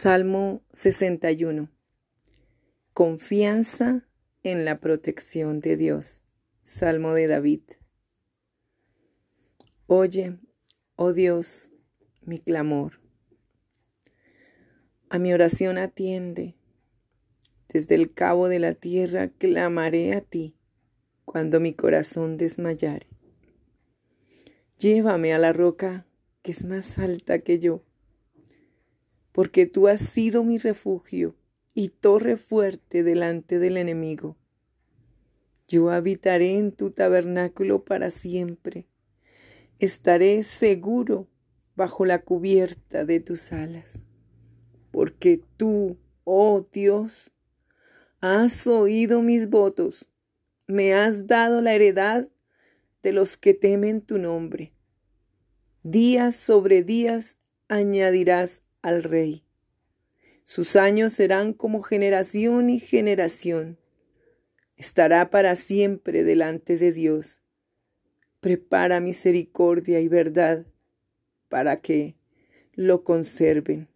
Salmo 61. Confianza en la protección de Dios. Salmo de David. Oye, oh Dios, mi clamor. A mi oración atiende. Desde el cabo de la tierra clamaré a ti cuando mi corazón desmayare. Llévame a la roca que es más alta que yo porque tú has sido mi refugio y torre fuerte delante del enemigo. Yo habitaré en tu tabernáculo para siempre. Estaré seguro bajo la cubierta de tus alas, porque tú, oh Dios, has oído mis votos, me has dado la heredad de los que temen tu nombre. Días sobre días añadirás al Rey. Sus años serán como generación y generación. Estará para siempre delante de Dios. Prepara misericordia y verdad para que lo conserven.